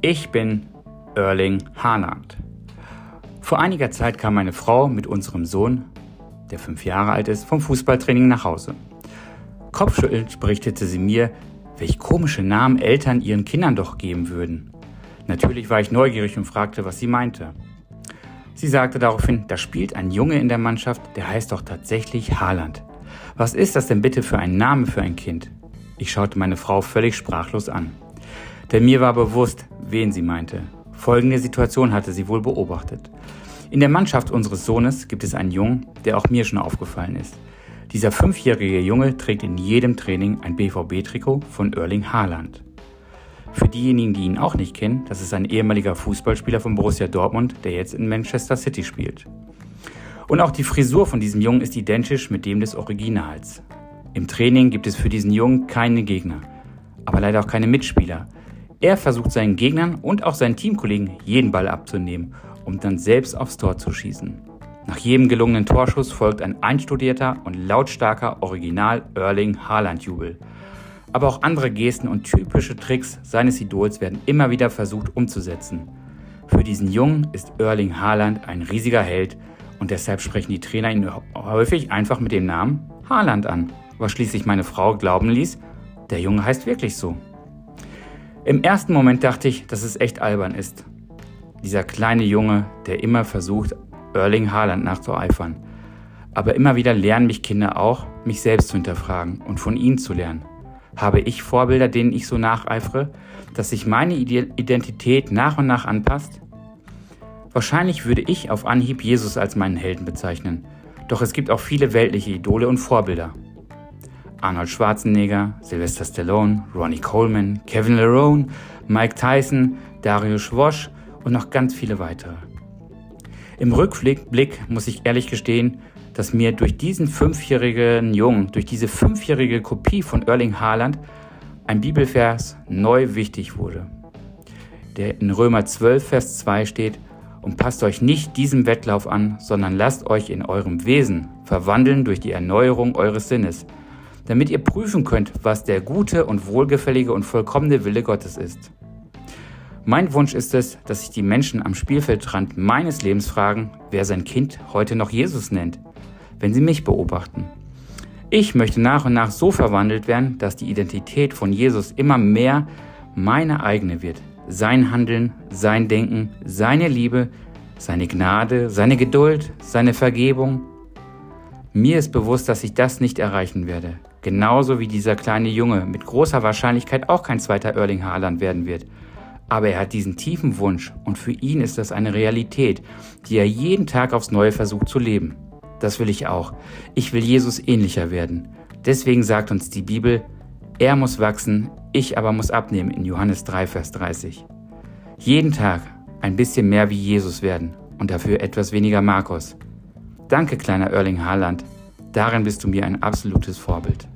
Ich bin Erling Haaland. Vor einiger Zeit kam meine Frau mit unserem Sohn, der fünf Jahre alt ist, vom Fußballtraining nach Hause. Kopfschüttelnd berichtete sie mir, welch komische Namen Eltern ihren Kindern doch geben würden. Natürlich war ich neugierig und fragte, was sie meinte. Sie sagte daraufhin, da spielt ein Junge in der Mannschaft, der heißt doch tatsächlich Haaland. Was ist das denn bitte für ein Name für ein Kind? Ich schaute meine Frau völlig sprachlos an. Denn mir war bewusst, wen sie meinte. Folgende Situation hatte sie wohl beobachtet. In der Mannschaft unseres Sohnes gibt es einen Jungen, der auch mir schon aufgefallen ist. Dieser fünfjährige Junge trägt in jedem Training ein BVB-Trikot von Erling Haaland. Für diejenigen, die ihn auch nicht kennen, das ist ein ehemaliger Fußballspieler von Borussia Dortmund, der jetzt in Manchester City spielt. Und auch die Frisur von diesem Jungen ist identisch mit dem des Originals. Im Training gibt es für diesen Jungen keine Gegner, aber leider auch keine Mitspieler. Er versucht seinen Gegnern und auch seinen Teamkollegen jeden Ball abzunehmen, um dann selbst aufs Tor zu schießen. Nach jedem gelungenen Torschuss folgt ein einstudierter und lautstarker Original Erling Haaland Jubel. Aber auch andere Gesten und typische Tricks seines Idols werden immer wieder versucht umzusetzen. Für diesen Jungen ist Erling Haaland ein riesiger Held und deshalb sprechen die Trainer ihn häufig einfach mit dem Namen Haaland an, was schließlich meine Frau glauben ließ, der Junge heißt wirklich so. Im ersten Moment dachte ich, dass es echt albern ist. Dieser kleine Junge, der immer versucht, Erling Haaland nachzueifern. Aber immer wieder lernen mich Kinder auch, mich selbst zu hinterfragen und von ihnen zu lernen. Habe ich Vorbilder, denen ich so nacheifere, dass sich meine Identität nach und nach anpasst? Wahrscheinlich würde ich auf Anhieb Jesus als meinen Helden bezeichnen. Doch es gibt auch viele weltliche Idole und Vorbilder. Arnold Schwarzenegger, Sylvester Stallone, Ronnie Coleman, Kevin Lerone, Mike Tyson, Dario Schwosch und noch ganz viele weitere. Im Rückblick muss ich ehrlich gestehen, dass mir durch diesen fünfjährigen Jungen, durch diese fünfjährige Kopie von Erling Haaland, ein Bibelvers neu wichtig wurde. Der in Römer 12, Vers 2 steht, und passt euch nicht diesem Wettlauf an, sondern lasst euch in eurem Wesen verwandeln durch die Erneuerung eures Sinnes, damit ihr prüfen könnt, was der gute und wohlgefällige und vollkommene Wille Gottes ist. Mein Wunsch ist es, dass sich die Menschen am Spielfeldrand meines Lebens fragen, wer sein Kind heute noch Jesus nennt, wenn sie mich beobachten. Ich möchte nach und nach so verwandelt werden, dass die Identität von Jesus immer mehr meine eigene wird. Sein Handeln, sein Denken, seine Liebe, seine Gnade, seine Geduld, seine Vergebung. Mir ist bewusst, dass ich das nicht erreichen werde. Genauso wie dieser kleine Junge mit großer Wahrscheinlichkeit auch kein zweiter Erling Haaland werden wird. Aber er hat diesen tiefen Wunsch und für ihn ist das eine Realität, die er jeden Tag aufs Neue versucht zu leben. Das will ich auch. Ich will Jesus ähnlicher werden. Deswegen sagt uns die Bibel, er muss wachsen, ich aber muss abnehmen in Johannes 3, Vers 30. Jeden Tag ein bisschen mehr wie Jesus werden und dafür etwas weniger Markus. Danke, kleiner Erling Haaland. Darin bist du mir ein absolutes Vorbild.